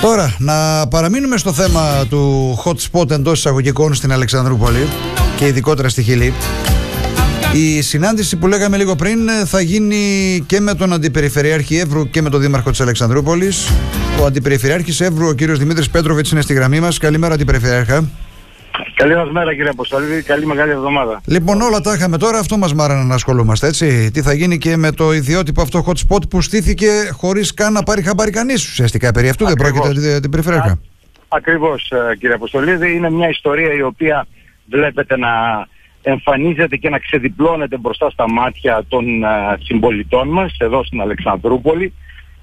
Τώρα, να παραμείνουμε στο θέμα του hot spot εντός εισαγωγικών στην Αλεξανδρούπολη και ειδικότερα στη Χιλή. Η συνάντηση που λέγαμε λίγο πριν θα γίνει και με τον Αντιπεριφερειάρχη Εύρου και με τον Δήμαρχο της Αλεξανδρούπολης. Ο Αντιπεριφερειάρχης Εύρου, ο κύριος Δημήτρης Πέτροβιτς είναι στη γραμμή μας. Καλημέρα Αντιπεριφερειάρχα. Καλή μας μέρα κύριε Αποστολή, καλή μεγάλη εβδομάδα. Λοιπόν, όλα τα είχαμε τώρα, αυτό μας μάρανε να ασχολούμαστε, έτσι. Τι θα γίνει και με το ιδιότυπο αυτό hot spot που στήθηκε χωρίς καν να πάρει χαμπάρι κανείς ουσιαστικά. Περί αυτού Ακριβώς. δεν πρόκειται την περιφερειακά. Ακριβώς ε, κύριε Αποστολίδη, είναι μια ιστορία η οποία βλέπετε να εμφανίζεται και να ξεδιπλώνεται μπροστά στα μάτια των ε, συμπολιτών μας εδώ στην Αλεξανδρούπολη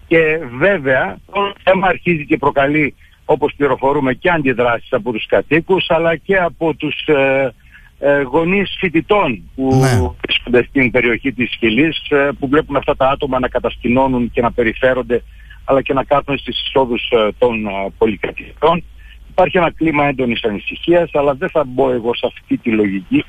και βέβαια το θέμα αρχίζει και προκαλεί όπως πληροφορούμε και αντιδράσεις από τους κατοίκους αλλά και από τους ε, ε, γονείς φοιτητών που Ναι. βρίσκονται στην περιοχή της Χιλής ε, που βλέπουν αυτά τα άτομα να κατασκηνώνουν και να περιφέρονται αλλά και να κάθουν στις εισόδους ε, των ε, πολυκατοικιών. Υπάρχει ένα κλίμα έντονης ανησυχίας αλλά δεν θα μπω εγώ σε αυτή τη λογική.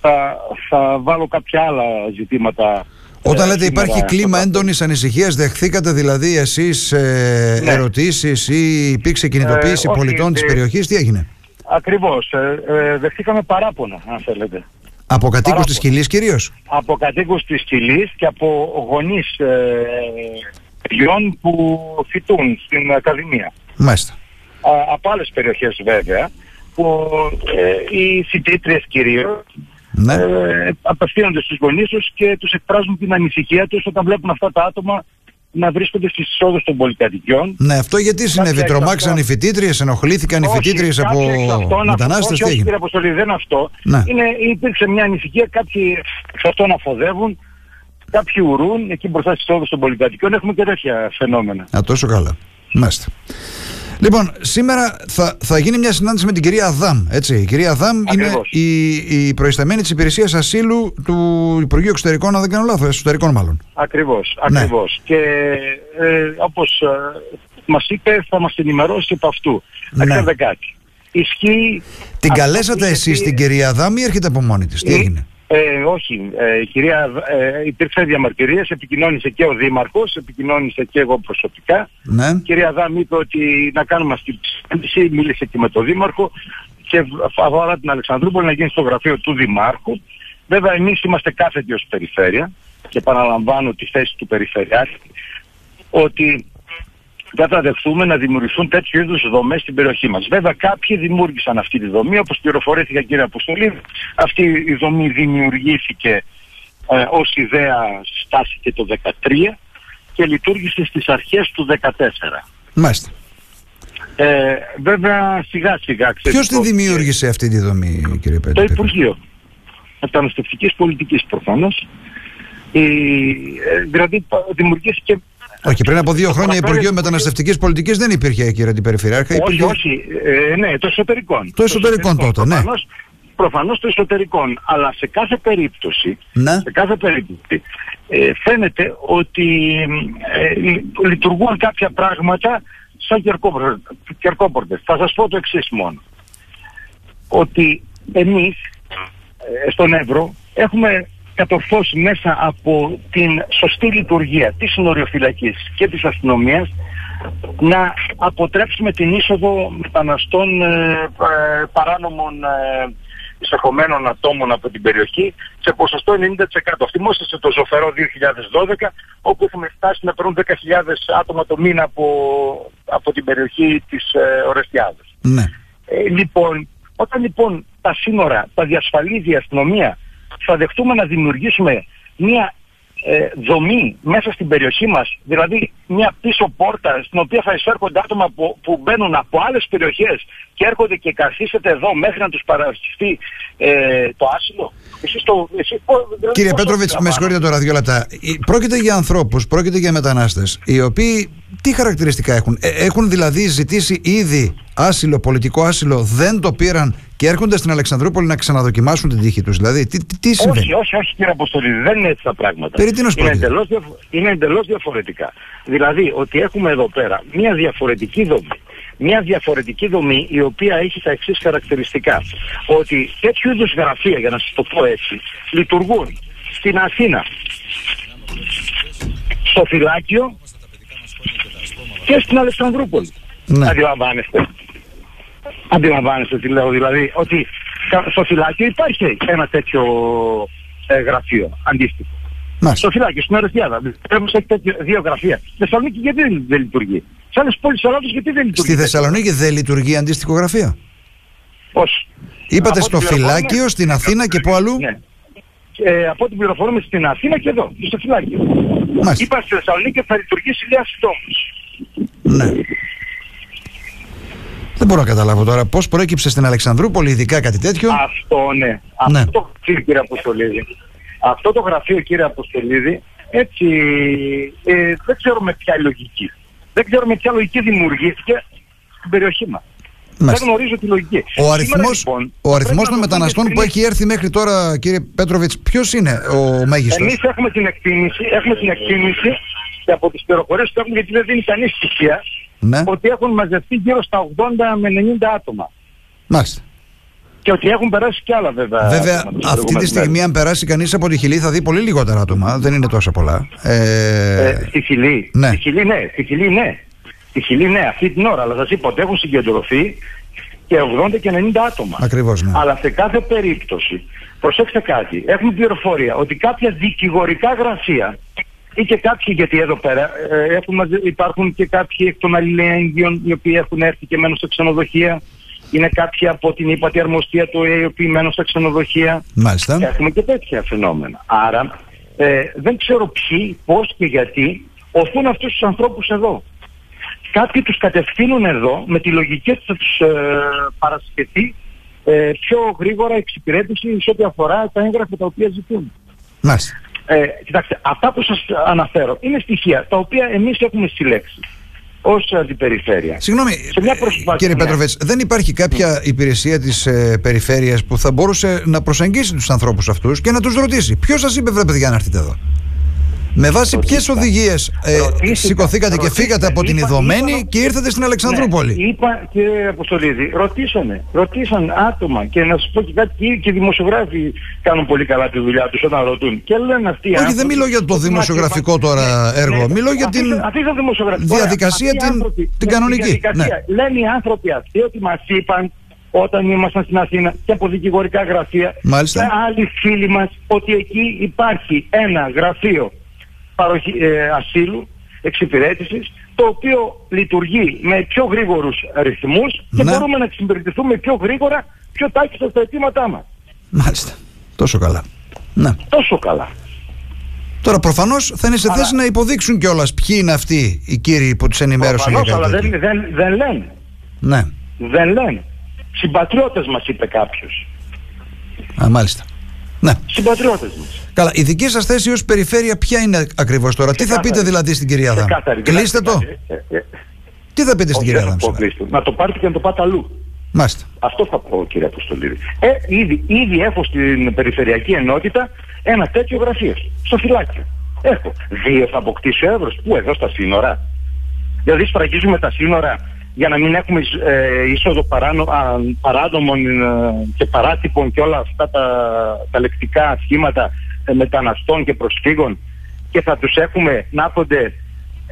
Θα, θα βάλω κάποια άλλα ζητήματα Όταν ε, λέτε σήμερα υπάρχει στο κλίμα τραπέζι. έντονης ανησυχίας, δεχθήκατε δηλαδή εσείς ε, Ναι. ερωτήσεις ή υπήρξε κινητοποίηση Ε, όχι, πολιτών της ε, περιοχής, τι έγινε; Ακριβώς. Ε, ε, δεχτήκαμε παράπονα, αν θέλετε. Από κατοίκους παράπονα. της Χιλής κυρίως; Από κατοίκους της Χιλής και από γονείς ε, παιδιών που φοιτούν στην Ακαδημία. Μάλιστα. Α, από άλλες περιοχές βέβαια, που ε, οι φοιτήτριες κυρίως Ναι. ε, απευθύνονται στους γονείς τους και τους εκφράζουν την ανησυχία τους όταν βλέπουν αυτά τα άτομα να βρίσκονται στις εισόδους των πολυκατοικιών. Ναι, αυτό γιατί συνέβη. εξ Τρομάξαν αυτών- οι φοιτήτριες, ενοχλήθηκαν οι Όχι, φοιτήτριες από κάποιοι εξ αυτών, μετανάστες. όχι, Τι όχι, έγινε; κύριε Αποστολή, δεν είναι αυτό. Ναι. Είναι, υπήρξε μια ανησυχία, κάποιοι εξ αυτών αφοδεύουν, κάποιοι ουρούν εκεί μπροστά στις όδους των πολυκατοικιών. Έχουμε και τέτοια φαινόμενα. Α, τόσο καλά. Μάλιστα. Λοιπόν, σήμερα θα, θα γίνει μια συνάντηση με την κυρία Αδάμ. Έτσι. Η κυρία Αδάμ είναι Ακριβώς. η, η προϊσταμένη της υπηρεσίας ασύλου του Υπουργείου Εξωτερικών, αν δεν κάνω λάθος, εσωτερικών μάλλον. Ακριβώς, Ναι. ακριβώς. Και ε, όπως ε, μας είπε θα μας ενημερώσει από αυτού. Ναι. Να ξέρετε κάτι. Ισχύει... Την αυτό καλέσατε που είχε εσείς πει- την κυρία Αδάμ ή έρχεται από μόνη της; Τι Ε, έγινε; Ε, όχι. Ε, η κυρία, ε, υπήρξε διαμαρτυρίες, επικοινώνησε και ο Δήμαρχος, επικοινώνησε και εγώ προσωπικά. Ναι. Η κυρία Δάμ είπε ότι να κάνουμε αυτή τη συνάντηση, μίλησε και με τον Δήμαρχο και αφορά την Αλεξανδρούπολη να γίνει στο γραφείο του Δημάρχου. Βέβαια εμείς είμαστε κάθετοι ως περιφέρεια και επαναλαμβάνω τη θέση του Περιφερειάρχη ότι δεν θα δεχθούμε να δημιουργηθούν τέτοιου είδους δομές στην περιοχή μας. Βέβαια κάποιοι δημιούργησαν αυτή τη δομή, όπως πληροφορήθηκα κύριε Αποστολή, αυτή η δομή δημιουργήθηκε ε, ως ιδέα στάθηκε το 2013 και λειτουργήσε στις αρχές του 2014. Μάλιστα. Ε, βέβαια σιγά σιγά Ποιος την ξεσηκώθηκε δημιούργησε αυτή τη δομή, κύριε Το Πέτρο. Υπουργείο Μεταναστευτικής Πολιτικής προφανώς. Η, ε, δηλαδή πα- δημιουργήθηκε... Όχι, πριν από δύο χρόνια παραφέρει- Υπουργείο Μεταναστευτικής Πολιτικής δεν υπήρχε, κύριε Αντιπεριφερειάρχα. Όχι, υπήρχε- όχι. Ε, ναι, το εσωτερικό. Το εσωτερικό τότε, ναι. Προφανώς, προφανώς το εσωτερικό. Αλλά σε κάθε περίπτωση, Ναι. σε κάθε περίπτωση ε, φαίνεται ότι ε, λει- λειτουργούν κάποια πράγματα σαν κερκόπορτες. κερκόπορτες. Θα σας πω το εξής μόνο. Ότι εμείς ε, στον Εύρο έχουμε κατορθώσει μέσα από την σωστή λειτουργία της συνοριοφυλακής και της αστυνομίας να αποτρέψουμε την είσοδο μεταναστών ε, ε, παράνομων ε, εισερχομένων ατόμων από την περιοχή σε ποσοστό 90%. Θυμόσαστε το ζωφερό 2012 όπου έχουμε φτάσει να περνούν 10.000 άτομα το μήνα από, από την περιοχή της ε, Ορεστιάδας. Ναι. Ε, λοιπόν, όταν λοιπόν τα σύνορα τα διασφαλίζει η αστυνομία, θα δεχτούμε να δημιουργήσουμε μια ε, δομή μέσα στην περιοχή μας, δηλαδή μια πίσω πόρτα στην οποία θα εισέρχονται άτομα που, που μπαίνουν από άλλες περιοχές και έρχονται και καθίσετε εδώ μέχρι να τους παρασχεθεί ε, το άσυλο. Εσείς το, εσείς, πώς- δηλαδή Κύριε πώς το Πέτροβιτς, με αντιλαμβάνεστε; συγχωρείτε τώρα δύο λεπτά. Ε, Πρόκειται για ανθρώπους, πρόκειται για μετανάστες, οι οποίοι τι χαρακτηριστικά έχουν; Ε, έχουν δηλαδή ζητήσει ήδη άσυλο, πολιτικό άσυλο, δεν το πήραν και έρχονται στην Αλεξανδρούπολη να ξαναδοκιμάσουν την τύχη τους. Δηλαδή, τι, τι, τι συμβαίνει; Όχι, όχι, όχι κύριε Αποστολή, δεν είναι έτσι τα πράγματα. Περί τίνος είναι, πρόκειται; εντελώς, διαφο- είναι εντελώς διαφορετικά. Δηλαδή ότι έχουμε εδώ πέρα μια διαφορετική δομή. Μια διαφορετική δομή η οποία έχει τα εξής χαρακτηριστικά. Ότι τέτοιου είδους γραφεία, για να σας το πω έτσι, λειτουργούν στην Αθήνα, στο φυλάκιο και στην Αλεξανδρούπολη. Ναι. Αντιλαμβάνεστε. Αντιλαμβάνεστε τι λέω, δηλαδή ότι στο φυλάκιο υπάρχει ένα τέτοιο ε, γραφείο αντίστοιχο. Μάλιστα. Στο φυλάκιο, στην Ορεσιάδα. Πρέπει να έχει δύο γραφεία. Στη Θεσσαλονίκη γιατί δεν, δεν λειτουργεί; Σε άλλες πόλεις της Ελλάδα γιατί δεν λειτουργεί; Στη Θεσσαλονίκη δεν λειτουργεί αντίστοιχο γραφείο. Όχι. Είπατε στο φυλάκιο, στην Αθήνα και πού αλλού; Ναι. Ε, από ό,τι πληροφορούμε στην Αθήνα και εδώ, στο φυλάκιο. Μάλιστα. Είπα στη Θεσσαλονίκη και θα λειτουργήσει λίγα συντόμω. Ναι. Δεν μπορώ να καταλάβω τώρα πώς προέκυψε στην Αλεξανδρούπολη, ειδικά κάτι τέτοιο. Αυτό ναι. ναι. Αυτό κύριε Αποστολίδη. Αυτό το γραφείο κύριε Αποστολίδη, έτσι ε, δεν ξέρω με ποια λογική. Δεν ξέρω με ποια λογική δημιουργήθηκε στην περιοχή μας. Δεν γνωρίζω τη λογική. Ο αριθμό λοιπόν, ο αριθμός των μεταναστών που έχει έρθει μέχρι τώρα, κύριε Πέτροβιτς, ποιος είναι ο μέγιστος; Εμείς έχουμε την εκτίμηση, έχουμε την εκτίμηση και από τις πληροφορίες που έχουμε, γιατί δεν δίνει κανείς στοιχεία, ναι. ότι έχουν μαζευτεί γύρω στα 80 με 90 άτομα. Μάλιστα. Και ότι έχουν περάσει κι άλλα βέβαια. Βέβαια, αυτή τη στιγμή, αν περάσει κανείς από τη Χιλή, θα δει πολύ λιγότερα άτομα. Δεν είναι τόσο πολλά. Ε... Ε, στη Χιλή. Ναι. Στη Χιλή, ναι. Στη Χιλή, ναι. Στη Χιλή, ναι, αυτή την ώρα. Αλλά σα είπα ότι έχουν συγκεντρωθεί και 80 και 90 άτομα. Ακριβώς, ναι. Αλλά σε κάθε περίπτωση, προσέξτε κάτι, έχουμε πληροφορία ότι κάποια δικηγορικά γραφεία ή και κάποιοι, γιατί εδώ πέρα ε, έχουν, υπάρχουν και κάποιοι εκ των αλληλέγγυων οι οποίοι έχουν έρθει και μένουν σε ξενοδοχεία. Είναι κάποιοι από την ύπατη αρμοστία του ΕΕ οι οποίοι μένουν στα ξενοδοχεία. Μάλιστα. Έχουμε και τέτοια φαινόμενα. Άρα ε, δεν ξέρω ποιοι, πώς και γιατί οθούν αυτούς τους ανθρώπους εδώ. Κάποιοι τους κατευθύνουν εδώ με τη λογική ότι θα τους ε, παρασχεθεί ε, πιο γρήγορα εξυπηρέτηση σε ό,τι αφορά τα έγγραφα τα οποία ζητούν. Μάλιστα. Ε, κοιτάξτε, αυτά που σας αναφέρω είναι στοιχεία τα οποία εμείς έχουμε συλλέξει ως αντιπεριφέρεια. Συγγνώμη, κύριε Πέτροβετ, δεν υπάρχει κάποια υπηρεσία της ε, περιφέρειας που θα μπορούσε να προσεγγίσει τους ανθρώπους αυτούς και να τους ρωτήσει, Ποιος σας είπε, βρε παιδιά, να έρθετε εδώ. Με βάση ποιες οδηγίες ε, σηκωθήκατε και φύγατε από την Ιδωμένη και ήρθατε στην Αλεξανδρούπολη; Ναι, είπα κύριε Αποστολίδη, ρωτήσανε, ρωτήσαν άτομα και να σας πω και κάτι και οι δημοσιογράφοι κάνουν πολύ καλά τη δουλειά τους όταν ρωτούν. Και λένε αυτοί Όχι, άνθρωποι, δεν μιλώ για το δημοσιογραφικό τώρα ναι, έργο. Ναι, μιλώ για την διαδικασία την, την κανονική. Ναι. Λένε οι άνθρωποι αυτοί ότι μας είπαν όταν ήμασταν στην Αθήνα και από δικηγορικά γραφεία Μάλιστα. και άλλοι φίλοι μας ότι εκεί υπάρχει ένα γραφείο παροχή, ε, ασύλου, εξυπηρέτησης, το οποίο λειτουργεί με πιο γρήγορους ρυθμούς και ναι. μπορούμε να εξυπηρετηθούμε πιο γρήγορα, πιο τάχιστα στα αιτήματά μας. Μάλιστα. Τόσο καλά. Ναι. Τόσο καλά. Τώρα προφανώς θα είναι σε θέση να υποδείξουν κιόλας ποιοι είναι αυτοί οι κύριοι που τους ενημέρωσαν για κάτι αλλά δεν, δεν, δεν λένε. Ναι. Δεν λένε. Συμπατριώτες μας είπε κάποιος. Α, μάλιστα. Ναι. Συμπατριώτες μας. Καλά, η δική σας θέση ως περιφέρεια ποια είναι ακριβώς τώρα, τι θα πείτε δηλαδή στην κυρία Δάμ. Κλείστε το. Ε, ε, ε, τι θα πείτε στην κυρία Δάμ. Να το πάρετε και να το πάτε αλλού. Μάλιστα. Αυτό θα πω κύριε Αποστολίδη. Ε, ήδη, ήδη έχω στην περιφερειακή ενότητα ένα τέτοιο γραφείο. Στο φυλάκιο. Έχω. Δύο θα αποκτήσω εύρος. Πού εδώ στα σύνορα; Δηλαδή σφραγίζουμε τα σύνορα για να μην έχουμε ε, είσοδο παράνομων ε, και παράτυπων και όλα αυτά τα, τα λεκτικά σχήματα ε, μεταναστών και προσφύγων και θα τους έχουμε να έρχονται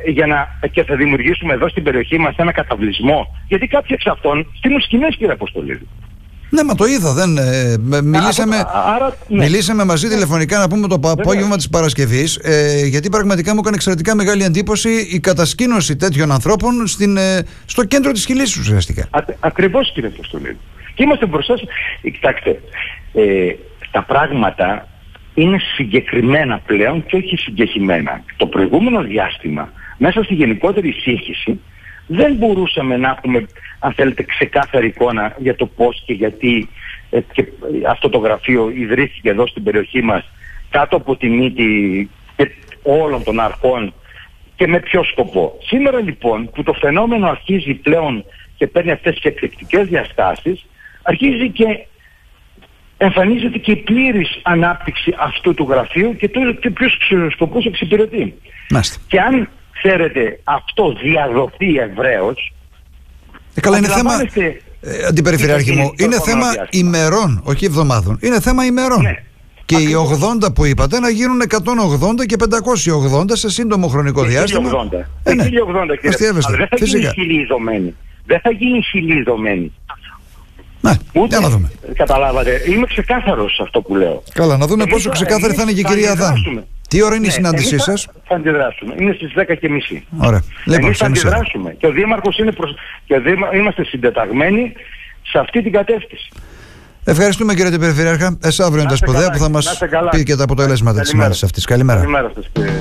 για να, και θα δημιουργήσουμε εδώ στην περιοχή μας ένα καταβλισμό. Γιατί κάποιοι εξ αυτών στείλουν σκηνές κύριε Αποστολίδη. Ναι, μα το είδα. Δεν, ε, μιλήσαμε, άρα, ναι. μιλήσαμε μαζί τηλεφωνικά να πούμε το απόγευμα της Παρασκευής. Ε, γιατί πραγματικά μου έκανε εξαιρετικά μεγάλη εντύπωση η κατασκήνωση τέτοιων ανθρώπων στην, ε, στο κέντρο της χιλή ουσιαστικά. Ακριβώς κύριε Αποστολίδη. Και είμαστε μπροστά σας. Ε, κοιτάξτε, ε, τα πράγματα είναι συγκεκριμένα πλέον και όχι συγκεκριμένα. Το προηγούμενο διάστημα, μέσα στη γενικότερη σύγχυση, δεν μπορούσαμε να έχουμε, αν θέλετε, ξεκάθαρη εικόνα για το πώς και γιατί ε, και αυτό το γραφείο ιδρύθηκε εδώ στην περιοχή μας κάτω από τη μύτη όλων των αρχών και με ποιο σκοπό. Σήμερα λοιπόν που το φαινόμενο αρχίζει πλέον και παίρνει αυτές τις εκρηκτικές διαστάσεις, αρχίζει και εμφανίζεται και η πλήρης ανάπτυξη αυτού του γραφείου και, το, και ποιους σκοπούς εξυπηρετεί. Και αν ξέρετε, αυτό διαδοθεί ευρέως. Ε, καλά, είναι θέμα. Ε, αντιπεριφερειάρχη μου, είναι θέμα ημερών, όχι εβδομάδων. Είναι θέμα ημερών. Ναι. Και οι 80 που είπατε να γίνουν 180 και 580 σε σύντομο χρονικό διάστημα. 1080. Ε, ναι. 1080 κύριε. Αστείευεστε. Αλλά δεν θα γίνει Φυσικά. χιλιζωμένη. Δεν θα γίνει χιλιζωμένη. Ναι, Ούτε, για να δούμε. Καταλάβατε. Είμαι ξεκάθαρος σε αυτό που λέω. Καλά, να δούμε Εμείς πόσο θα- ξεκάθαρη θα είναι και η εμείς κυρία θα Αδάμ. αντιδράσουμε. Τι ώρα είναι η Ναι, συνάντησή εμείς θα- σας; Θα αντιδράσουμε. Είναι στις 10 και μισή. Ωραία. Λοιπόν, Εμείς θα σε μισή ώρα. αντιδράσουμε. Και ο Δήμαρχος είναι προς... και ο Δήμα... είμαστε συντεταγμένοι σε αυτή την κατεύθυνση. Ευχαριστούμε κύριε Περιφερειάρχα. Εσά αύριο είναι τα Να είστε σπουδαία καλά, που θα να μας είστε καλά. πει και τα αποτελέσματα της Καλημέρα. συνάντηση αυτής. Καλημέρα. Καλημέρα σας κύριε.